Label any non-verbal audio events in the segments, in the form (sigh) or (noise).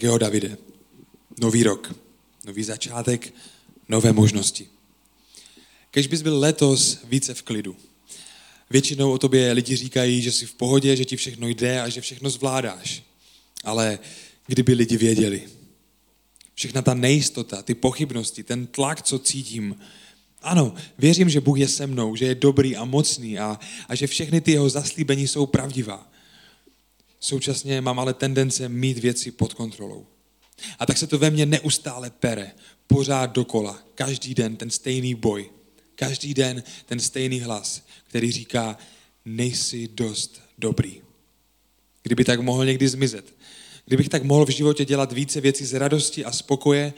Tak jo, Davide, nový rok, nový začátek, nové možnosti. Kež bys byl letos více v klidu. Většinou o tobě lidi říkají, že jsi v pohodě, že ti všechno jde a že všechno zvládáš. Ale kdyby lidi věděli, všechna ta nejistota, ty pochybnosti, ten tlak, co cítím, ano, věřím, že Bůh je se mnou, že je dobrý a mocný a, a že všechny ty jeho zaslíbení jsou pravdivá. Současně mám ale tendence mít věci pod kontrolou. A tak se to ve mně neustále pere, pořád dokola, každý den ten stejný boj, každý den ten stejný hlas, který říká, nejsi dost dobrý. Kdyby tak mohl někdy zmizet. Kdybych tak mohl v životě dělat více věcí z radosti a spokoje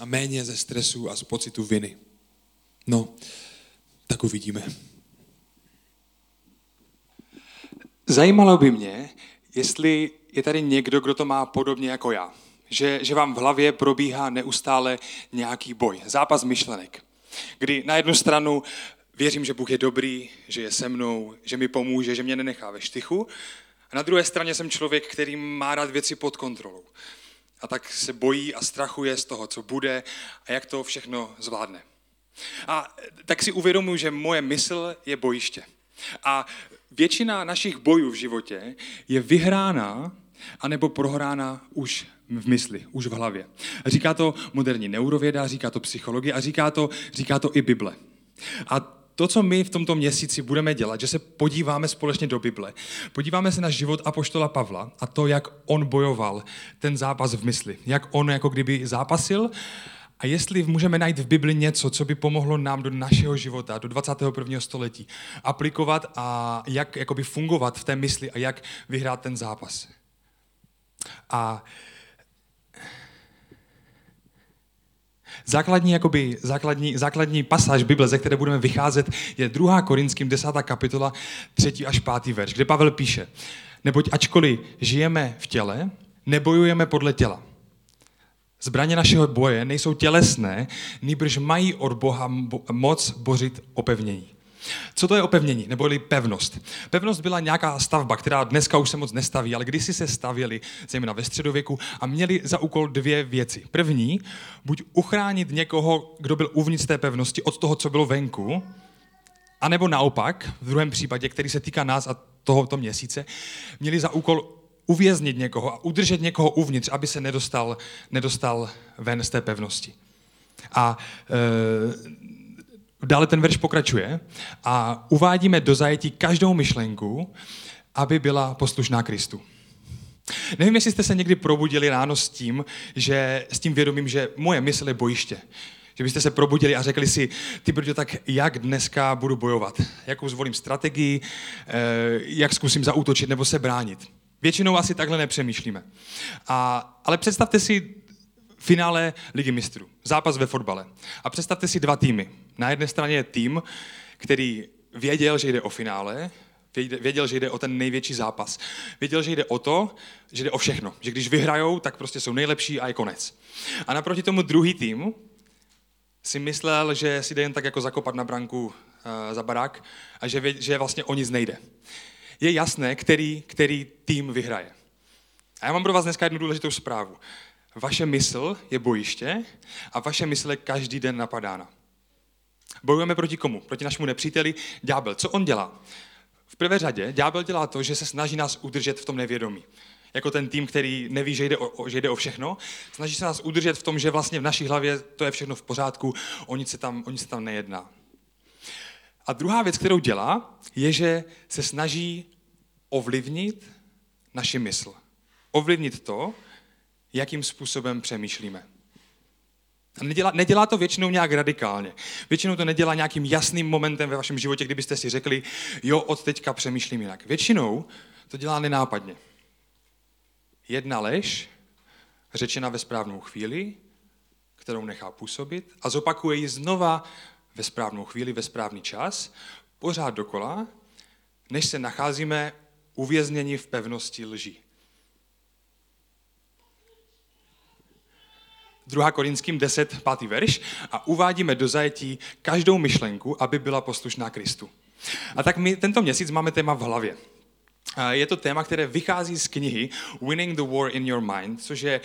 a méně ze stresu a z pocitu viny. No, tak uvidíme. Zajímalo by mě, jestli je tady někdo, kdo to má podobně jako já. Že, že vám v hlavě probíhá neustále nějaký boj, zápas myšlenek. Kdy na jednu stranu věřím, že Bůh je dobrý, že je se mnou, že mi pomůže, že mě nenechá ve štychu. A na druhé straně jsem člověk, který má rád věci pod kontrolou. A tak se bojí a strachuje z toho, co bude a jak to všechno zvládne. A tak si uvědomuji, že moje mysl je bojiště. A většina našich bojů v životě je vyhrána anebo prohrána už v mysli, už v hlavě. Říká to moderní neurověda, říká to psychologie a říká to, říká to i Bible. A to, co my v tomto měsíci budeme dělat, že se podíváme společně do Bible, podíváme se na život Apoštola Pavla a to, jak on bojoval ten zápas v mysli, jak on jako kdyby zápasil a jestli můžeme najít v Bibli něco, co by pomohlo nám do našeho života, do 21. století, aplikovat a jak jakoby fungovat v té mysli a jak vyhrát ten zápas. A Základní, jakoby, základní, základní pasáž Bible, ze které budeme vycházet, je 2. Korinským 10. kapitola 3. až 5. verš, kde Pavel píše, neboť ačkoliv žijeme v těle, nebojujeme podle těla. Zbraně našeho boje nejsou tělesné, nýbrž mají od Boha moc bořit opevnění. Co to je opevnění, neboli pevnost? Pevnost byla nějaká stavba, která dneska už se moc nestaví, ale kdysi se stavěli, zejména ve středověku, a měli za úkol dvě věci. První, buď uchránit někoho, kdo byl uvnitř té pevnosti, od toho, co bylo venku, anebo naopak, v druhém případě, který se týká nás a tohoto měsíce, měli za úkol uvěznit někoho a udržet někoho uvnitř, aby se nedostal, nedostal ven z té pevnosti. A e, Dále ten verš pokračuje a uvádíme do zajetí každou myšlenku, aby byla poslušná Kristu. Nevím, jestli jste se někdy probudili ráno s tím, že s tím vědomím, že moje mysl je bojiště. Že byste se probudili a řekli si, ty brďo, tak jak dneska budu bojovat? Jakou zvolím strategii? Eh, jak zkusím zaútočit nebo se bránit? Většinou asi takhle nepřemýšlíme. A, ale představte si finále Ligy mistrů. Zápas ve fotbale. A představte si dva týmy. Na jedné straně je tým, který věděl, že jde o finále, věděl, že jde o ten největší zápas. Věděl, že jde o to, že jde o všechno. Že když vyhrajou, tak prostě jsou nejlepší a je konec. A naproti tomu druhý tým si myslel, že si jde jen tak jako zakopat na branku uh, za barák a že, že vlastně o nic nejde. Je jasné, který, který tým vyhraje. A já mám pro vás dneska jednu důležitou zprávu. Vaše mysl je bojiště a vaše mysl je každý den napadána. Bojujeme proti komu? Proti našemu nepříteli, ďábel. Co on dělá? V prvé řadě ďábel dělá to, že se snaží nás udržet v tom nevědomí. Jako ten tým, který neví, že jde, o, že jde o všechno, snaží se nás udržet v tom, že vlastně v naší hlavě to je všechno v pořádku, o nic se tam, o nic se tam nejedná. A druhá věc, kterou dělá, je, že se snaží ovlivnit naši mysl. Ovlivnit to, jakým způsobem přemýšlíme. A nedělá, nedělá to většinou nějak radikálně. Většinou to nedělá nějakým jasným momentem ve vašem životě, kdybyste si řekli, jo, od teďka přemýšlím jinak. Většinou to dělá nenápadně. Jedna lež, řečena ve správnou chvíli, kterou nechá působit a zopakuje ji znova ve správnou chvíli, ve správný čas, pořád dokola, než se nacházíme uvězněni v pevnosti lži. 2. Korinským 10, 5. verš a uvádíme do zajetí každou myšlenku, aby byla poslušná Kristu. A tak my tento měsíc máme téma v hlavě. Je to téma, které vychází z knihy Winning the War in Your Mind, což je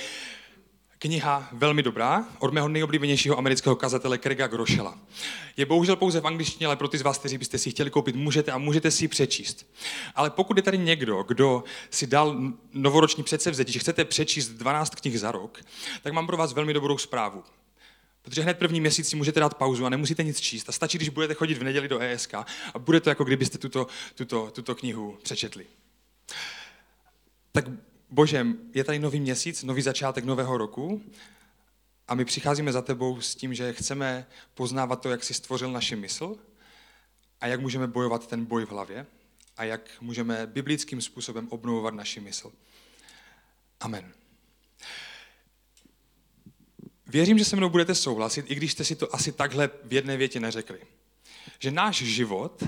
kniha velmi dobrá od mého nejoblíbenějšího amerického kazatele Krega Grošela. Je bohužel pouze v angličtině, ale pro ty z vás, kteří byste si chtěli koupit, můžete a můžete si ji přečíst. Ale pokud je tady někdo, kdo si dal novoroční předsevzetí, že chcete přečíst 12 knih za rok, tak mám pro vás velmi dobrou zprávu. Protože hned první měsíc si můžete dát pauzu a nemusíte nic číst. A stačí, když budete chodit v neděli do ESK a bude to jako kdybyste tuto, tuto, tuto knihu přečetli. Tak Bože, je tady nový měsíc, nový začátek nového roku a my přicházíme za tebou s tím, že chceme poznávat to, jak jsi stvořil naši mysl a jak můžeme bojovat ten boj v hlavě a jak můžeme biblickým způsobem obnovovat naši mysl. Amen. Věřím, že se mnou budete souhlasit, i když jste si to asi takhle v jedné větě neřekli. Že náš život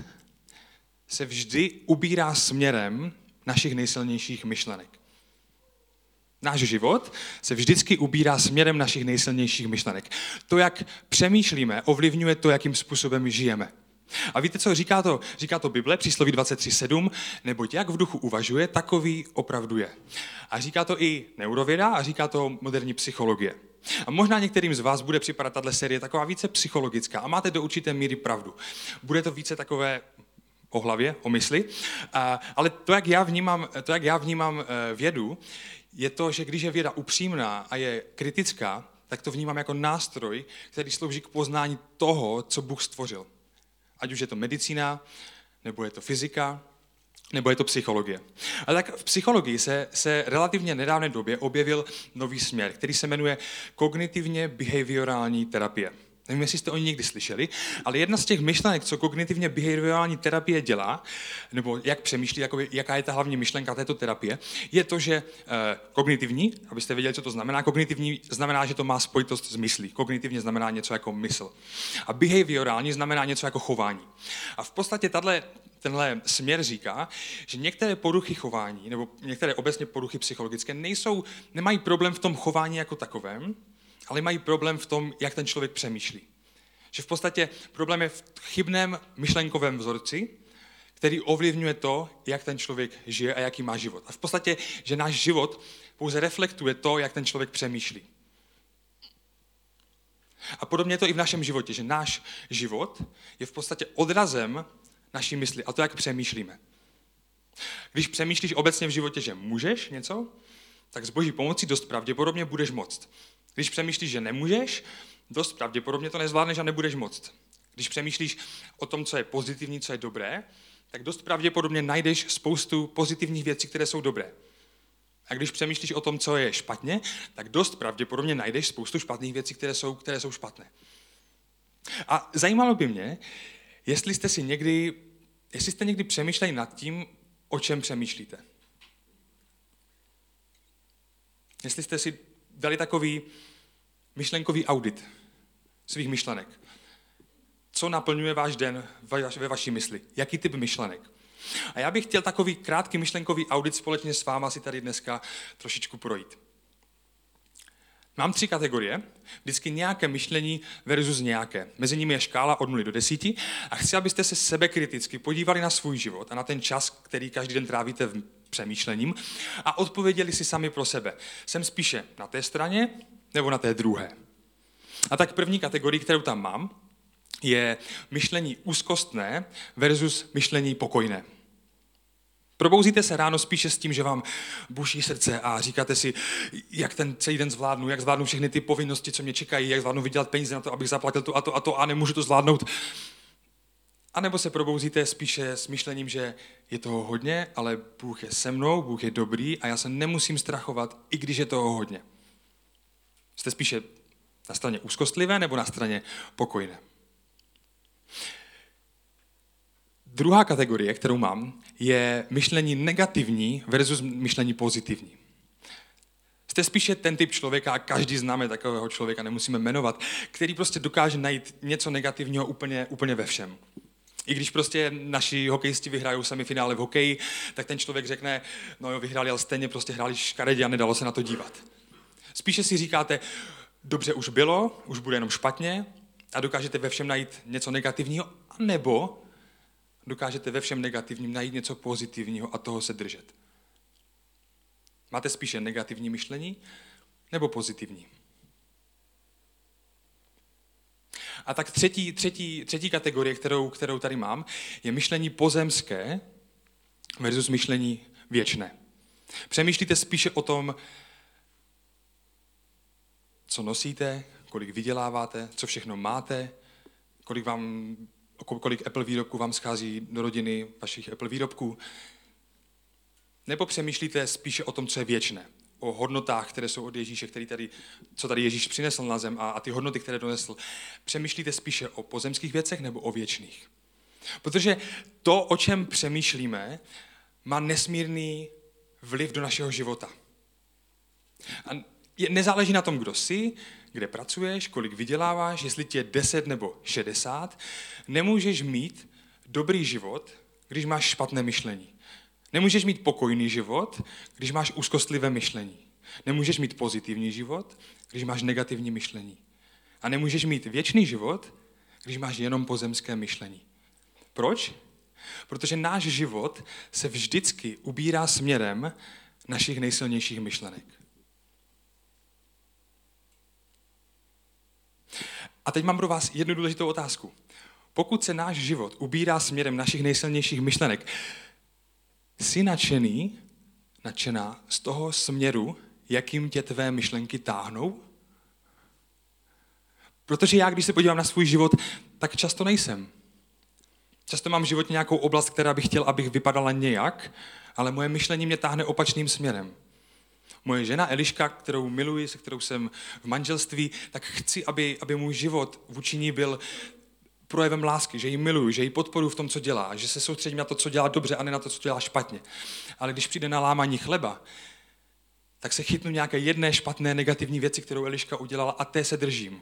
se vždy ubírá směrem našich nejsilnějších myšlenek. Náš život se vždycky ubírá směrem našich nejsilnějších myšlenek. To, jak přemýšlíme, ovlivňuje to, jakým způsobem žijeme. A víte, co říká to? Říká to Bible, přísloví 23.7, neboť jak v duchu uvažuje, takový opravdu je. A říká to i neurověda a říká to moderní psychologie. A možná některým z vás bude připadat tato série taková více psychologická a máte do určité míry pravdu. Bude to více takové o hlavě, o mysli, a, ale to jak, já vnímám, to, jak já vnímám eh, vědu, je to, že když je věda upřímná a je kritická, tak to vnímám jako nástroj, který slouží k poznání toho, co Bůh stvořil. Ať už je to medicína, nebo je to fyzika, nebo je to psychologie. A tak v psychologii se, se relativně nedávné době objevil nový směr, který se jmenuje kognitivně behaviorální terapie. Nevím, jestli jste o ní někdy slyšeli, ale jedna z těch myšlenek, co kognitivně behaviorální terapie dělá, nebo jak přemýšlí, jaká je ta hlavní myšlenka této terapie, je to, že eh, kognitivní, abyste věděli, co to znamená, kognitivní znamená, že to má spojitost s myslí. Kognitivně znamená něco jako mysl. A behaviorální znamená něco jako chování. A v podstatě tato, tenhle směr říká, že některé poruchy chování, nebo některé obecně poruchy psychologické, nejsou, nemají problém v tom chování jako takovém, ale mají problém v tom, jak ten člověk přemýšlí. Že v podstatě problém je v chybném myšlenkovém vzorci, který ovlivňuje to, jak ten člověk žije a jaký má život. A v podstatě, že náš život pouze reflektuje to, jak ten člověk přemýšlí. A podobně je to i v našem životě, že náš život je v podstatě odrazem naší mysli a to, jak přemýšlíme. Když přemýšlíš obecně v životě, že můžeš něco, tak s boží pomocí dost pravděpodobně budeš moct. Když přemýšlíš, že nemůžeš, dost pravděpodobně to nezvládneš a nebudeš moct. Když přemýšlíš o tom, co je pozitivní, co je dobré, tak dost pravděpodobně najdeš spoustu pozitivních věcí, které jsou dobré. A když přemýšlíš o tom, co je špatně, tak dost pravděpodobně najdeš spoustu špatných věcí, které jsou, které jsou špatné. A zajímalo by mě, jestli jste si někdy, jestli jste někdy přemýšleli nad tím, o čem přemýšlíte. Jestli jste si dali takový myšlenkový audit svých myšlenek. Co naplňuje váš den ve vaší mysli? Jaký typ myšlenek? A já bych chtěl takový krátký myšlenkový audit společně s váma si tady dneska trošičku projít. Mám tři kategorie, vždycky nějaké myšlení versus nějaké. Mezi nimi je škála od 0 do 10 a chci, abyste se sebekriticky podívali na svůj život a na ten čas, který každý den trávíte přemýšlením a odpověděli si sami pro sebe. Jsem spíše na té straně nebo na té druhé. A tak první kategorii, kterou tam mám, je myšlení úzkostné versus myšlení pokojné. Probouzíte se ráno spíše s tím, že vám buší srdce a říkáte si, jak ten celý den zvládnu, jak zvládnu všechny ty povinnosti, co mě čekají, jak zvládnu vydělat peníze na to, abych zaplatil to a to a to a nemůžu to zvládnout. A nebo se probouzíte spíše s myšlením, že je toho hodně, ale Bůh je se mnou, Bůh je dobrý a já se nemusím strachovat, i když je toho hodně. Jste spíše na straně úzkostlivé nebo na straně pokojné? Druhá kategorie, kterou mám, je myšlení negativní versus myšlení pozitivní. Jste spíše ten typ člověka, a každý známe takového člověka, nemusíme jmenovat, který prostě dokáže najít něco negativního úplně, úplně ve všem. I když prostě naši hokejisti vyhrajou semifinále v hokeji, tak ten člověk řekne, no jo, vyhráli, ale stejně prostě hráli škaredě a nedalo se na to dívat. Spíše si říkáte, dobře už bylo, už bude jenom špatně a dokážete ve všem najít něco negativního, nebo dokážete ve všem negativním najít něco pozitivního a toho se držet? Máte spíše negativní myšlení nebo pozitivní? A tak třetí, třetí, třetí kategorie, kterou, kterou tady mám, je myšlení pozemské versus myšlení věčné. Přemýšlíte spíše o tom, co nosíte, kolik vyděláváte, co všechno máte, kolik, vám, kolik Apple výrobků vám schází do rodiny vašich Apple výrobků. Nebo přemýšlíte spíše o tom, co je věčné, o hodnotách, které jsou od Ježíše, který tady, co tady Ježíš přinesl na zem a, a ty hodnoty, které donesl. Přemýšlíte spíše o pozemských věcech nebo o věčných? Protože to, o čem přemýšlíme, má nesmírný vliv do našeho života. A nezáleží na tom, kdo jsi, kde pracuješ, kolik vyděláváš, jestli tě je 10 nebo 60, nemůžeš mít dobrý život, když máš špatné myšlení. Nemůžeš mít pokojný život, když máš úzkostlivé myšlení. Nemůžeš mít pozitivní život, když máš negativní myšlení. A nemůžeš mít věčný život, když máš jenom pozemské myšlení. Proč? Protože náš život se vždycky ubírá směrem našich nejsilnějších myšlenek. A teď mám pro vás jednu důležitou otázku. Pokud se náš život ubírá směrem našich nejsilnějších myšlenek, jsi nadšený, nadšená z toho směru, jakým tě tvé myšlenky táhnou? Protože já, když se podívám na svůj život, tak často nejsem. Často mám v životě nějakou oblast, která bych chtěl, abych vypadala nějak, ale moje myšlení mě táhne opačným směrem. Moje žena Eliška, kterou miluji, se kterou jsem v manželství, tak chci, aby, aby můj život vůči ní byl projevem lásky, že ji miluju, že ji podporuji v tom, co dělá, že se soustředím na to, co dělá dobře a ne na to, co dělá špatně. Ale když přijde na lámání chleba, tak se chytnu nějaké jedné špatné negativní věci, kterou Eliška udělala a té se držím.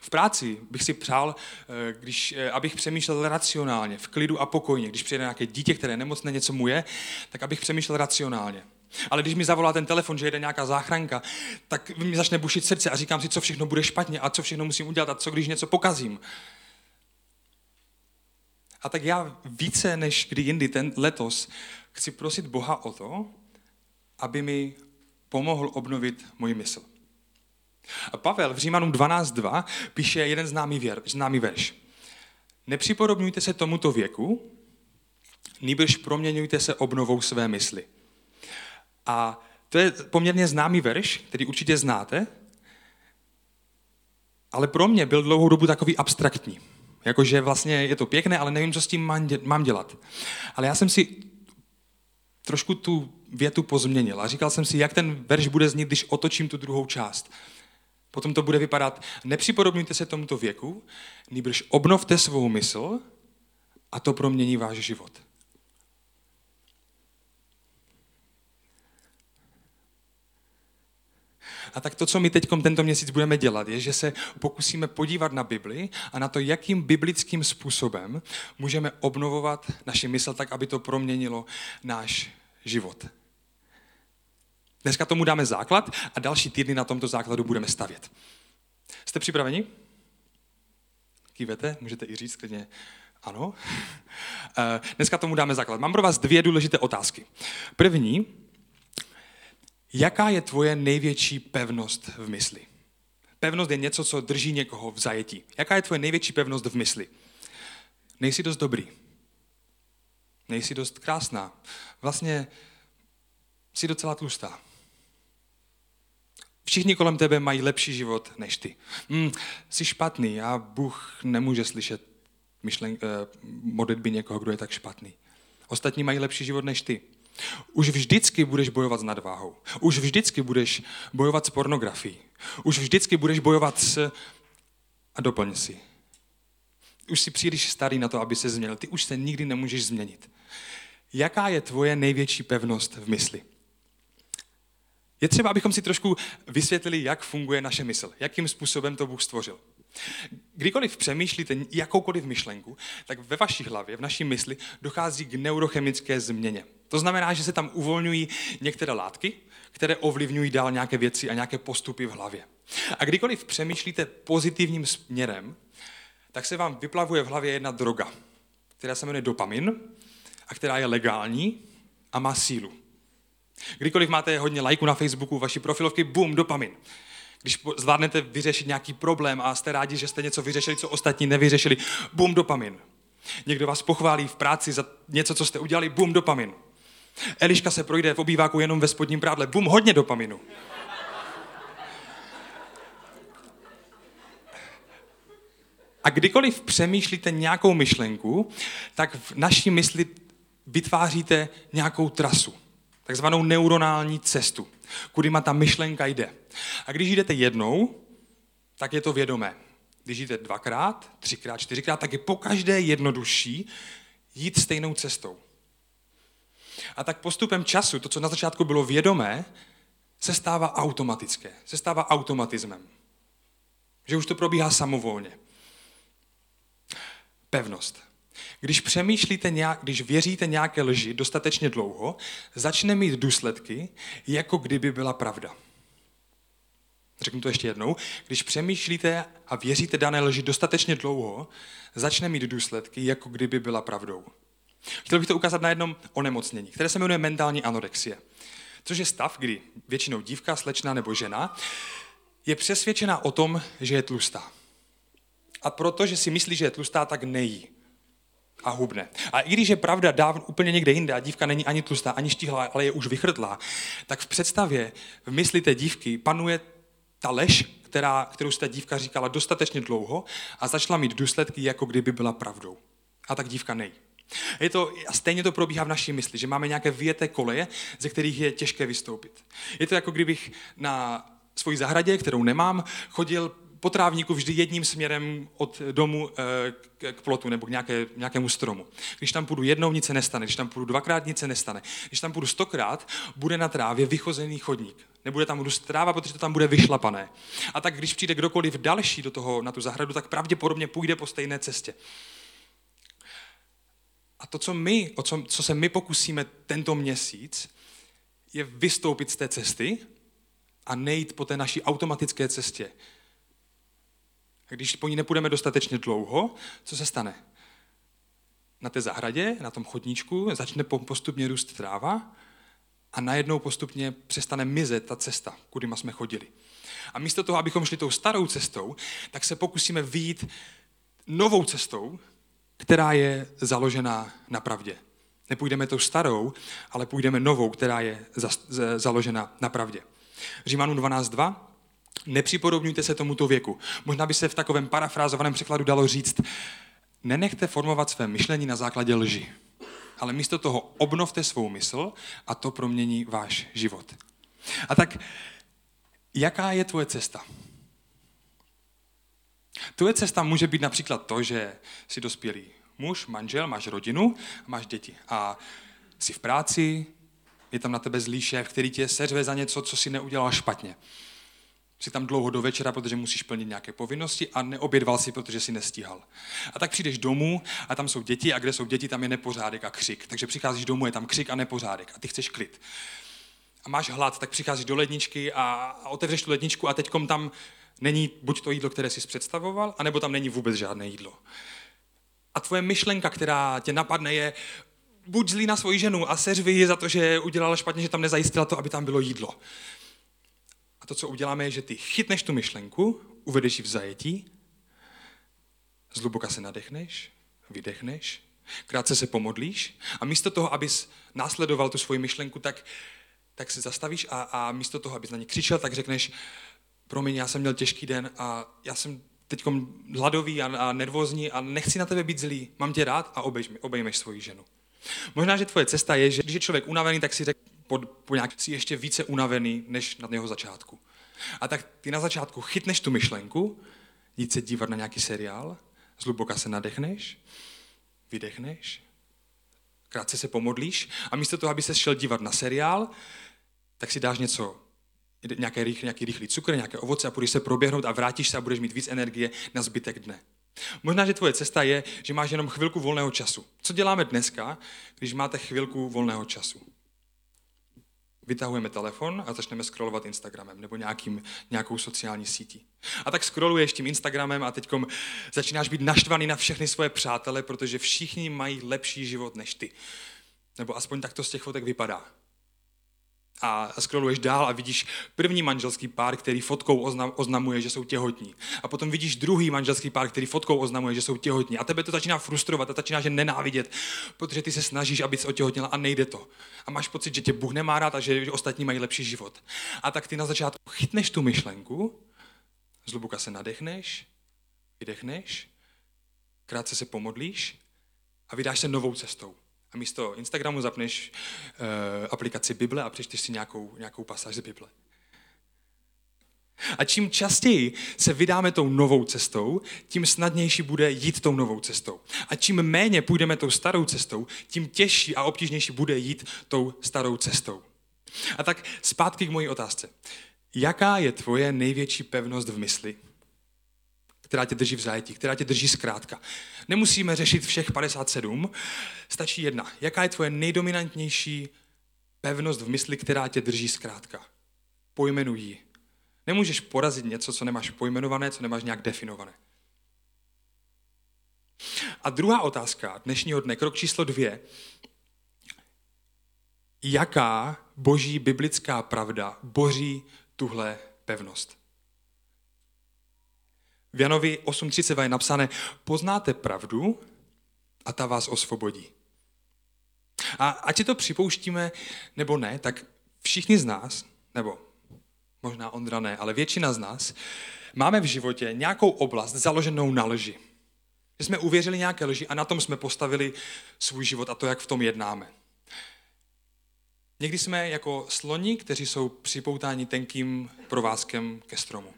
V práci bych si přál, eh, když, eh, abych přemýšlel racionálně, v klidu a pokojně. Když přijde nějaké dítě, které nemocné, něco mu je, tak abych přemýšlel racionálně. Ale když mi zavolá ten telefon, že jede nějaká záchranka, tak mi začne bušit srdce a říkám si, co všechno bude špatně a co všechno musím udělat a co když něco pokazím. A tak já více než kdy jindy ten letos chci prosit Boha o to, aby mi pomohl obnovit můj mysl. A Pavel v Římanům 12.2 píše jeden známý, věr, známý verš. Nepřipodobňujte se tomuto věku, nýbrž proměňujte se obnovou své mysli. A to je poměrně známý verš, který určitě znáte, ale pro mě byl dlouhou dobu takový abstraktní. Jakože vlastně je to pěkné, ale nevím, co s tím mám dělat. Ale já jsem si trošku tu větu pozměnil a říkal jsem si, jak ten verš bude znít, když otočím tu druhou část. Potom to bude vypadat, nepřipodobňujte se tomuto věku, nýbrž obnovte svou mysl a to promění váš život. A tak to, co my teď tento měsíc budeme dělat, je, že se pokusíme podívat na Bibli a na to, jakým biblickým způsobem můžeme obnovovat naši mysl tak, aby to proměnilo náš život. Dneska tomu dáme základ a další týdny na tomto základu budeme stavět. Jste připraveni? Kývete? Můžete i říct klidně ano. (laughs) Eh, dneska tomu dáme základ. Mám pro vás dvě důležité otázky. První, jaká je tvoje největší pevnost v mysli? Pevnost je něco, co drží někoho v zajetí. Jaká je tvoje největší pevnost v mysli? Nejsi dost dobrý. Nejsi dost krásná. Vlastně jsi docela tlustá. Všichni kolem tebe mají lepší život než ty. Hmm, jsi špatný a Bůh nemůže slyšet myšlen, eh, modlitby někoho, kdo je tak špatný. Ostatní mají lepší život než ty. Už vždycky budeš bojovat s nadváhou. Už vždycky budeš bojovat s pornografií. Už vždycky budeš bojovat s... A doplň si. Už jsi příliš starý na to, aby se změnil. Ty už se nikdy nemůžeš změnit. Jaká je tvoje největší pevnost v mysli? Je třeba, abychom si trošku vysvětlili, jak funguje naše mysl, jakým způsobem to Bůh stvořil. Kdykoliv přemýšlíte jakoukoliv myšlenku, tak ve vaší hlavě, v naší mysli, dochází k neurochemické změně. To znamená, že se tam uvolňují některé látky, které ovlivňují dál nějaké věci a nějaké postupy v hlavě. A kdykoliv přemýšlíte pozitivním směrem, tak se vám vyplavuje v hlavě jedna droga, která se jmenuje dopamin a která je legální a má sílu. Kdykoliv máte hodně lajků na Facebooku, vaší profilovky, bum, dopamin. Když zvládnete vyřešit nějaký problém a jste rádi, že jste něco vyřešili, co ostatní nevyřešili, bum, dopamin. Někdo vás pochválí v práci za něco, co jste udělali, bum, dopamin. Eliška se projde v obýváku jenom ve spodním prádle, bum, hodně dopaminu. A kdykoliv přemýšlíte nějakou myšlenku, tak v naší mysli vytváříte nějakou trasu, takzvanou neuronální cestu, kudy ta myšlenka jde. A když jdete jednou, tak je to vědomé. Když jdete dvakrát, třikrát, čtyřikrát, tak je po každé jednodušší jít stejnou cestou. A tak postupem času, to, co na začátku bylo vědomé, se stává automatické, se stává automatismem. Že už to probíhá samovolně. Pevnost. Když přemýšlíte nějak, když věříte nějaké lži dostatečně dlouho, začne mít důsledky, jako kdyby byla pravda. Řeknu to ještě jednou. Když přemýšlíte a věříte dané lži dostatečně dlouho, začne mít důsledky, jako kdyby byla pravdou. Chtěl bych to ukázat na jednom onemocnění, které se jmenuje mentální anorexie. Což je stav, kdy většinou dívka, slečna nebo žena je přesvědčena o tom, že je tlustá. A protože si myslí, že je tlustá, tak nejí a hubne. A i když je pravda dávno úplně někde jinde a dívka není ani tlustá, ani štíhlá, ale je už vychrtlá, tak v představě, v mysli té dívky panuje ta lež, která, kterou si ta dívka říkala dostatečně dlouho a začala mít důsledky, jako kdyby byla pravdou. A tak dívka nejí. Je to, a stejně to probíhá v naší mysli, že máme nějaké vyjeté koleje, ze kterých je těžké vystoupit. Je to jako kdybych na svoji zahradě, kterou nemám, chodil po trávníku vždy jedním směrem od domu eh, k plotu nebo k nějaké, nějakému stromu. Když tam půjdu jednou, nic se nestane. Když tam půjdu dvakrát, nic se nestane. Když tam půjdu stokrát, bude na trávě vychozený chodník. Nebude tam růst tráva, protože to tam bude vyšlapané. A tak když přijde kdokoliv další do toho, na tu zahradu, tak pravděpodobně půjde po stejné cestě. A to, co, my, o co, co se my pokusíme tento měsíc, je vystoupit z té cesty a nejít po té naší automatické cestě. A když po ní nepůjdeme dostatečně dlouho, co se stane? Na té zahradě, na tom chodníčku, začne postupně růst tráva a najednou postupně přestane mizet ta cesta, kudy jsme chodili. A místo toho, abychom šli tou starou cestou, tak se pokusíme vyjít novou cestou, která je založená na pravdě. Nepůjdeme tou starou, ale půjdeme novou, která je za, za, založena na pravdě. Římanům 12.2. Nepřipodobňujte se tomuto věku. Možná by se v takovém parafrázovaném překladu dalo říct, nenechte formovat své myšlení na základě lži, ale místo toho obnovte svou mysl a to promění váš život. A tak, jaká je tvoje cesta? Tvoje cesta může být například to, že jsi dospělý muž, manžel, máš rodinu, máš děti a jsi v práci, je tam na tebe zlý šéf, který tě seřve za něco, co si neudělal špatně. Jsi tam dlouho do večera, protože musíš plnit nějaké povinnosti a neobědval si, protože si nestíhal. A tak přijdeš domů a tam jsou děti a kde jsou děti, tam je nepořádek a křik. Takže přicházíš domů, je tam křik a nepořádek a ty chceš klid. A máš hlad, tak přicházíš do ledničky a, otevřeš tu ledničku a teďkom tam není buď to jídlo, které jsi představoval, anebo tam není vůbec žádné jídlo. A tvoje myšlenka, která tě napadne, je buď zlý na svoji ženu a seřvi ji za to, že udělala špatně, že tam nezajistila to, aby tam bylo jídlo. A to, co uděláme, je, že ty chytneš tu myšlenku, uvedeš ji v zajetí, zhluboka se nadechneš, vydechneš, krátce se pomodlíš a místo toho, abys následoval tu svoji myšlenku, tak, tak se zastavíš a, a místo toho, abys na ně křičel, tak řekneš, promiň, já jsem měl těžký den a já jsem teď hladový a, a nervózní a nechci na tebe být zlý, mám tě rád a obejmi, obejmeš svoji ženu. Možná, že tvoje cesta je, že když je člověk unavený, tak si řek, po, po nějak si ještě více unavený, než na jeho začátku. A tak ty na začátku chytneš tu myšlenku, jít se dívat na nějaký seriál, zhluboka se nadechneš, vydechneš, krátce se pomodlíš a místo toho, aby se šel dívat na seriál, tak si dáš něco nějaké, nějaký rychlý cukr, nějaké ovoce a půjdeš se proběhnout a vrátíš se a budeš mít víc energie na zbytek dne. Možná, že tvoje cesta je, že máš jenom chvilku volného času. Co děláme dneska, když máte chvilku volného času? vytahujeme telefon a začneme scrollovat Instagramem nebo nějakým, nějakou sociální sítí. A tak scrolluješ tím Instagramem a teď začínáš být naštvaný na všechny svoje přátele, protože všichni mají lepší život než ty. Nebo aspoň tak to z těch fotek vypadá a scrolluješ dál a vidíš první manželský pár, který fotkou oznamuje, že jsou těhotní. A potom vidíš druhý manželský pár, který fotkou oznamuje, že jsou těhotní. A tebe to začíná frustrovat a začínáš je nenávidět, protože ty se snažíš, aby se otěhotněla a nejde to. A máš pocit, že tě Bůh nemá rád a že ostatní mají lepší život. A tak ty na začátku chytneš tu myšlenku, zluboka se nadechneš, vydechneš, krátce se pomodlíš a vydáš se novou cestou. A místo Instagramu zapneš uh, aplikaci Bible a přečteš si nějakou, nějakou pasáž z Bible. A čím častěji se vydáme tou novou cestou, tím snadnější bude jít tou novou cestou. A čím méně půjdeme tou starou cestou, tím těžší a obtížnější bude jít tou starou cestou. A tak zpátky k mojí otázce. Jaká je tvoje největší pevnost v mysli? Která tě drží v zajetí, která tě drží zkrátka. Nemusíme řešit všech 57, stačí jedna. Jaká je tvoje nejdominantnější pevnost v mysli, která tě drží zkrátka? Pojmenuj ji. Nemůžeš porazit něco, co nemáš pojmenované, co nemáš nějak definované. A druhá otázka dnešního dne, krok číslo dvě. Jaká boží biblická pravda boří tuhle pevnost? V Janovi 8.30 je napsané, poznáte pravdu a ta vás osvobodí. A ať si to připouštíme nebo ne, tak všichni z nás, nebo možná Ondra ne, ale většina z nás, máme v životě nějakou oblast založenou na lži. Že jsme uvěřili nějaké lži a na tom jsme postavili svůj život a to, jak v tom jednáme. Někdy jsme jako sloni, kteří jsou připoutáni tenkým provázkem ke stromu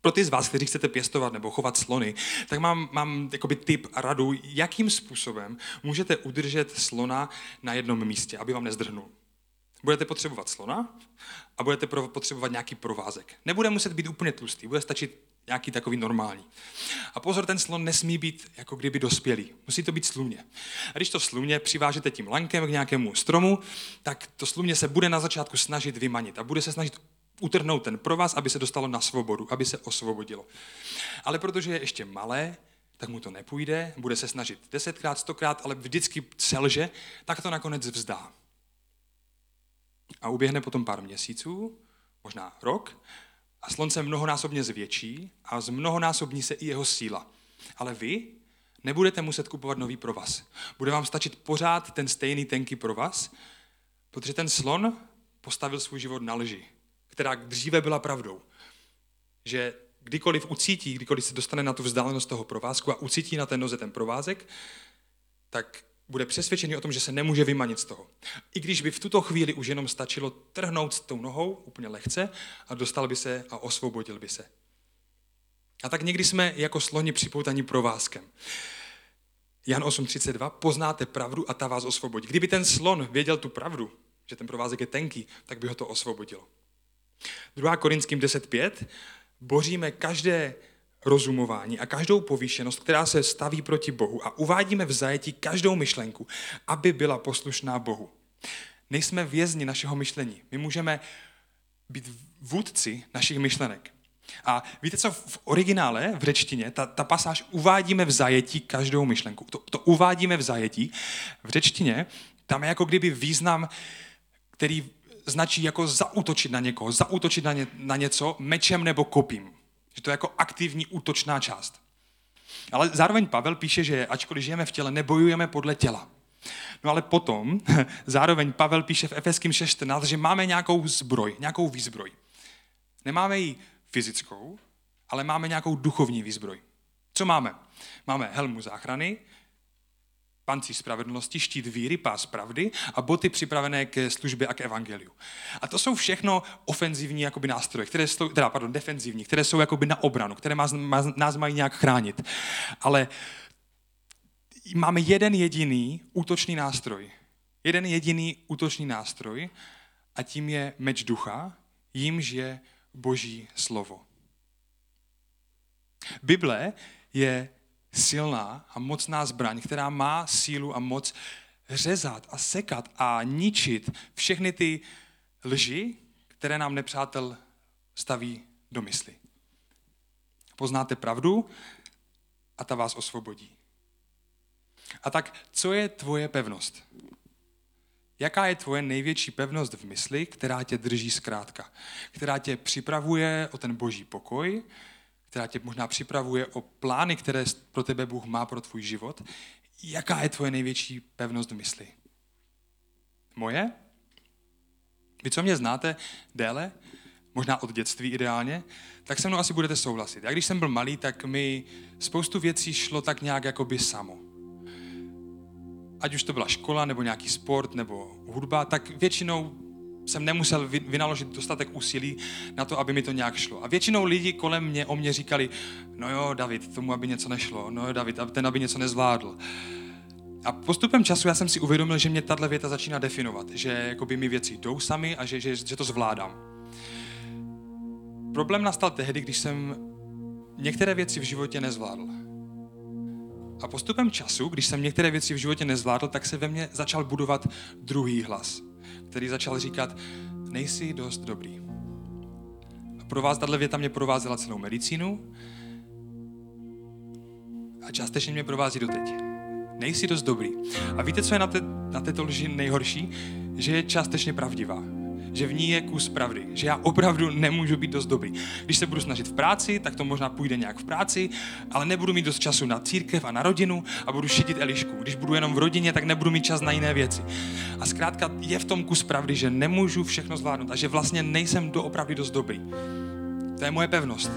pro ty z vás, kteří chcete pěstovat nebo chovat slony, tak mám, mám jakoby tip a radu, jakým způsobem můžete udržet slona na jednom místě, aby vám nezdrhnul. Budete potřebovat slona a budete potřebovat nějaký provázek. Nebude muset být úplně tlustý, bude stačit nějaký takový normální. A pozor, ten slon nesmí být jako kdyby dospělý. Musí to být slumě. A když to slumě přivážete tím lankem k nějakému stromu, tak to slumě se bude na začátku snažit vymanit a bude se snažit utrhnout ten provaz, aby se dostalo na svobodu, aby se osvobodilo. Ale protože je ještě malé, tak mu to nepůjde, bude se snažit desetkrát, stokrát, ale vždycky selže, tak to nakonec vzdá. A uběhne potom pár měsíců, možná rok, a slunce mnohonásobně zvětší a zmnohonásobní se i jeho síla. Ale vy nebudete muset kupovat nový provaz. Bude vám stačit pořád ten stejný tenký provaz, protože ten slon postavil svůj život na lži která dříve byla pravdou. Že kdykoliv ucítí, kdykoliv se dostane na tu vzdálenost toho provázku a ucítí na té noze ten provázek, tak bude přesvědčený o tom, že se nemůže vymanit z toho. I když by v tuto chvíli už jenom stačilo trhnout s tou nohou úplně lehce a dostal by se a osvobodil by se. A tak někdy jsme jako sloni připoutaní provázkem. Jan 8.32, poznáte pravdu a ta vás osvobodí. Kdyby ten slon věděl tu pravdu, že ten provázek je tenký, tak by ho to osvobodilo. 2. Korinským 10.5 boříme každé rozumování a každou povýšenost, která se staví proti Bohu a uvádíme v zajetí každou myšlenku, aby byla poslušná Bohu. Nejsme vězni našeho myšlení. My můžeme být vůdci našich myšlenek. A víte co, v originále, v řečtině, ta, ta pasáž uvádíme v zajetí každou myšlenku. To, to uvádíme v zajetí. V řečtině tam je jako kdyby význam, který značí jako zautočit na někoho, zautočit na, ně, na něco mečem nebo kopím. Že to je jako aktivní útočná část. Ale zároveň Pavel píše, že ačkoliv žijeme v těle, nebojujeme podle těla. No ale potom (laughs) zároveň Pavel píše v Efeským 6.14, že máme nějakou zbroj, nějakou výzbroj. Nemáme ji fyzickou, ale máme nějakou duchovní výzbroj. Co máme? Máme helmu záchrany, pancí spravedlnosti, štít víry, pás pravdy a boty připravené ke službě a k evangeliu. A to jsou všechno ofenzivní jakoby, nástroje, které jsou, teda, pardon, defenzivní, které jsou jakoby na obranu, které nás, nás mají nějak chránit. Ale máme jeden jediný útočný nástroj. Jeden jediný útočný nástroj a tím je meč ducha, jímž je boží slovo. Bible je silná a mocná zbraň, která má sílu a moc řezat a sekat a ničit všechny ty lži, které nám nepřátel staví do mysli. Poznáte pravdu a ta vás osvobodí. A tak, co je tvoje pevnost? Jaká je tvoje největší pevnost v mysli, která tě drží zkrátka? Která tě připravuje o ten boží pokoj, která tě možná připravuje o plány, které pro tebe Bůh má pro tvůj život. Jaká je tvoje největší pevnost v mysli? Moje? Vy, co mě znáte déle, možná od dětství ideálně, tak se mnou asi budete souhlasit. Já když jsem byl malý, tak mi spoustu věcí šlo tak nějak jako by samo. Ať už to byla škola, nebo nějaký sport, nebo hudba, tak většinou jsem nemusel vynaložit dostatek úsilí na to, aby mi to nějak šlo. A většinou lidi kolem mě o mě říkali, no jo, David, tomu, aby něco nešlo, no jo, David, ten, aby něco nezvládl. A postupem času já jsem si uvědomil, že mě tahle věta začíná definovat, že jakoby mi věci jdou sami a že, že, že to zvládám. Problém nastal tehdy, když jsem některé věci v životě nezvládl. A postupem času, když jsem některé věci v životě nezvládl, tak se ve mně začal budovat druhý hlas který začal říkat, nejsi dost dobrý. A pro vás tato věta mě provázela celou medicínu a částečně mě provází doteď. Nejsi dost dobrý. A víte, co je na, té, na této lži nejhorší? Že je částečně pravdivá že v ní je kus pravdy, že já opravdu nemůžu být dost dobrý. Když se budu snažit v práci, tak to možná půjde nějak v práci, ale nebudu mít dost času na církev a na rodinu a budu šidit Elišku. Když budu jenom v rodině, tak nebudu mít čas na jiné věci. A zkrátka je v tom kus pravdy, že nemůžu všechno zvládnout a že vlastně nejsem doopravdy dost dobrý. To je moje pevnost.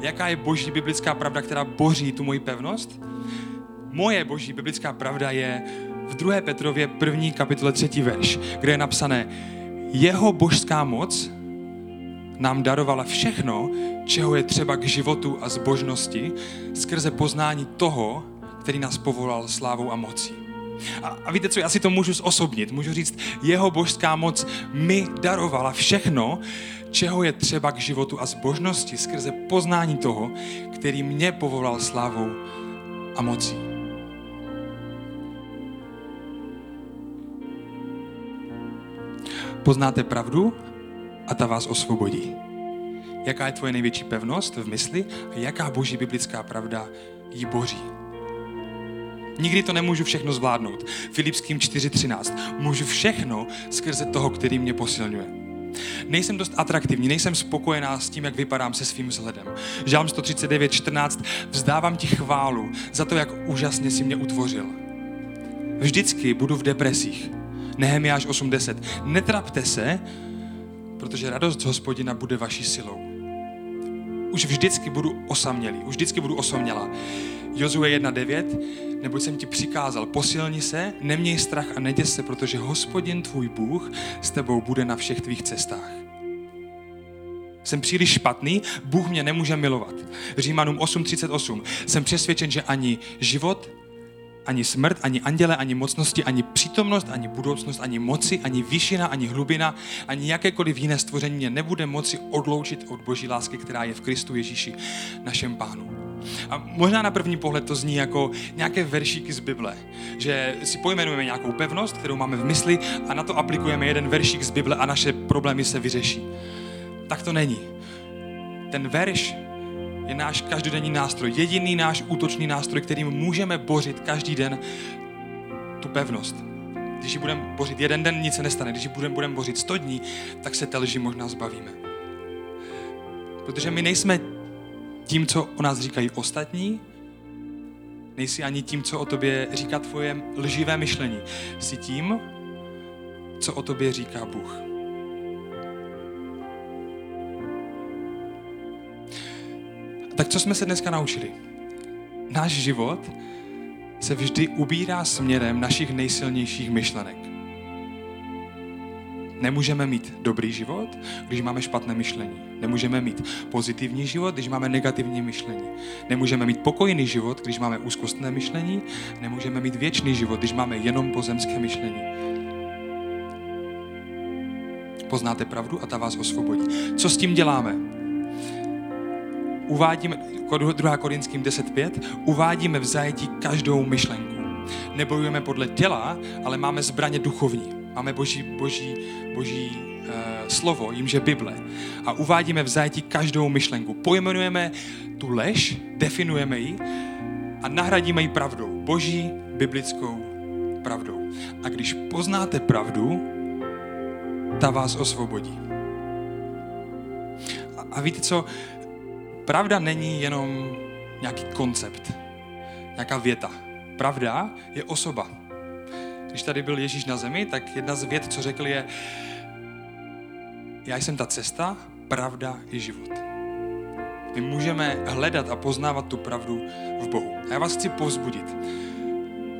Jaká je boží biblická pravda, která boří tu moji pevnost? Moje boží biblická pravda je v 2. Petrově první kapitole třetí verš, kde je napsané jeho božská moc nám darovala všechno, čeho je třeba k životu a zbožnosti, skrze poznání toho, který nás povolal slávou a mocí. A, a víte co, já si to můžu zosobnit. Můžu říct, jeho božská moc mi darovala všechno, čeho je třeba k životu a zbožnosti, skrze poznání toho, který mě povolal slávou a mocí. Poznáte pravdu a ta vás osvobodí. Jaká je tvoje největší pevnost v mysli a jaká boží biblická pravda ji boří. Nikdy to nemůžu všechno zvládnout. Filipským 4.13. Můžu všechno skrze toho, který mě posilňuje. Nejsem dost atraktivní, nejsem spokojená s tím, jak vypadám se svým vzhledem. Žálm 139.14. Vzdávám ti chválu za to, jak úžasně si mě utvořil. Vždycky budu v depresích, Nehemiáš 8.10. Netrapte se, protože radost z hospodina bude vaší silou. Už vždycky budu osamělý, už vždycky budu osamělá. Jozue 1.9, neboť jsem ti přikázal, posilni se, neměj strach a neděs se, protože hospodin tvůj Bůh s tebou bude na všech tvých cestách. Jsem příliš špatný, Bůh mě nemůže milovat. Římanům 8.38. Jsem přesvědčen, že ani život, ani smrt, ani anděle, ani mocnosti, ani přítomnost, ani budoucnost, ani moci, ani výšina, ani hlubina, ani jakékoliv jiné stvoření mě nebude moci odloučit od boží lásky, která je v Kristu Ježíši, našem pánu. A možná na první pohled to zní jako nějaké veršíky z Bible, že si pojmenujeme nějakou pevnost, kterou máme v mysli a na to aplikujeme jeden veršík z Bible a naše problémy se vyřeší. Tak to není. Ten verš je náš každodenní nástroj, jediný náš útočný nástroj, kterým můžeme bořit každý den tu pevnost. Když ji budeme bořit jeden den, nic se nestane. Když ji budeme, budeme bořit sto dní, tak se té lži možná zbavíme. Protože my nejsme tím, co o nás říkají ostatní, nejsi ani tím, co o tobě říká tvoje lživé myšlení. Jsi tím, co o tobě říká Bůh. Tak co jsme se dneska naučili? Náš život se vždy ubírá směrem našich nejsilnějších myšlenek. Nemůžeme mít dobrý život, když máme špatné myšlení. Nemůžeme mít pozitivní život, když máme negativní myšlení. Nemůžeme mít pokojný život, když máme úzkostné myšlení. Nemůžeme mít věčný život, když máme jenom pozemské myšlení. Poznáte pravdu a ta vás osvobodí. Co s tím děláme? Uvádíme, 2. Korinským 10.5, uvádíme v zajetí každou myšlenku. nebojujeme podle těla, ale máme zbraně duchovní. Máme boží, boží, boží uh, slovo, jimže Bible. A uvádíme v zajetí každou myšlenku. Pojmenujeme tu lež, definujeme ji a nahradíme ji pravdou. Boží biblickou pravdou. A když poznáte pravdu, ta vás osvobodí. A, a víte co? Pravda není jenom nějaký koncept, nějaká věta. Pravda je osoba. Když tady byl Ježíš na zemi, tak jedna z vět, co řekl, je já jsem ta cesta, pravda i život. My můžeme hledat a poznávat tu pravdu v Bohu. A já vás chci povzbudit.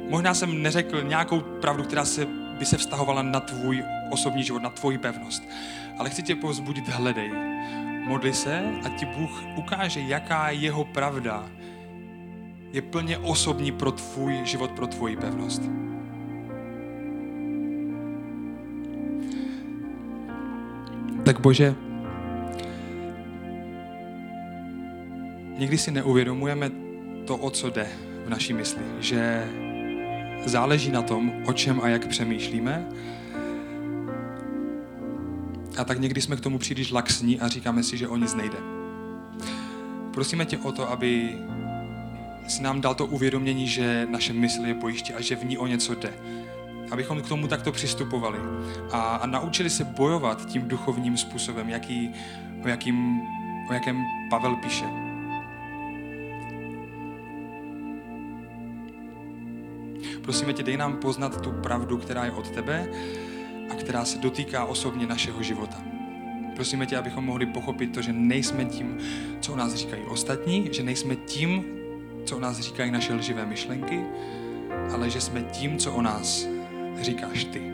Možná jsem neřekl nějakou pravdu, která se, by se vztahovala na tvůj osobní život, na tvoji pevnost. Ale chci tě povzbudit, hledej. Modli se a ti Bůh ukáže, jaká jeho pravda je plně osobní pro tvůj život, pro tvoji pevnost. Tak Bože, někdy si neuvědomujeme to, o co jde v naší mysli, že záleží na tom, o čem a jak přemýšlíme. A tak někdy jsme k tomu příliš laxní a říkáme si, že o nic nejde. Prosíme tě o to, aby si nám dal to uvědomění, že naše mysl je bojiště a že v ní o něco jde. Abychom k tomu takto přistupovali a, a naučili se bojovat tím duchovním způsobem, jaký, o, jakým, o jakém Pavel píše. Prosíme tě, dej nám poznat tu pravdu, která je od tebe a která se dotýká osobně našeho života. Prosíme tě, abychom mohli pochopit to, že nejsme tím, co o nás říkají ostatní, že nejsme tím, co o nás říkají naše lživé myšlenky, ale že jsme tím, co o nás říkáš ty.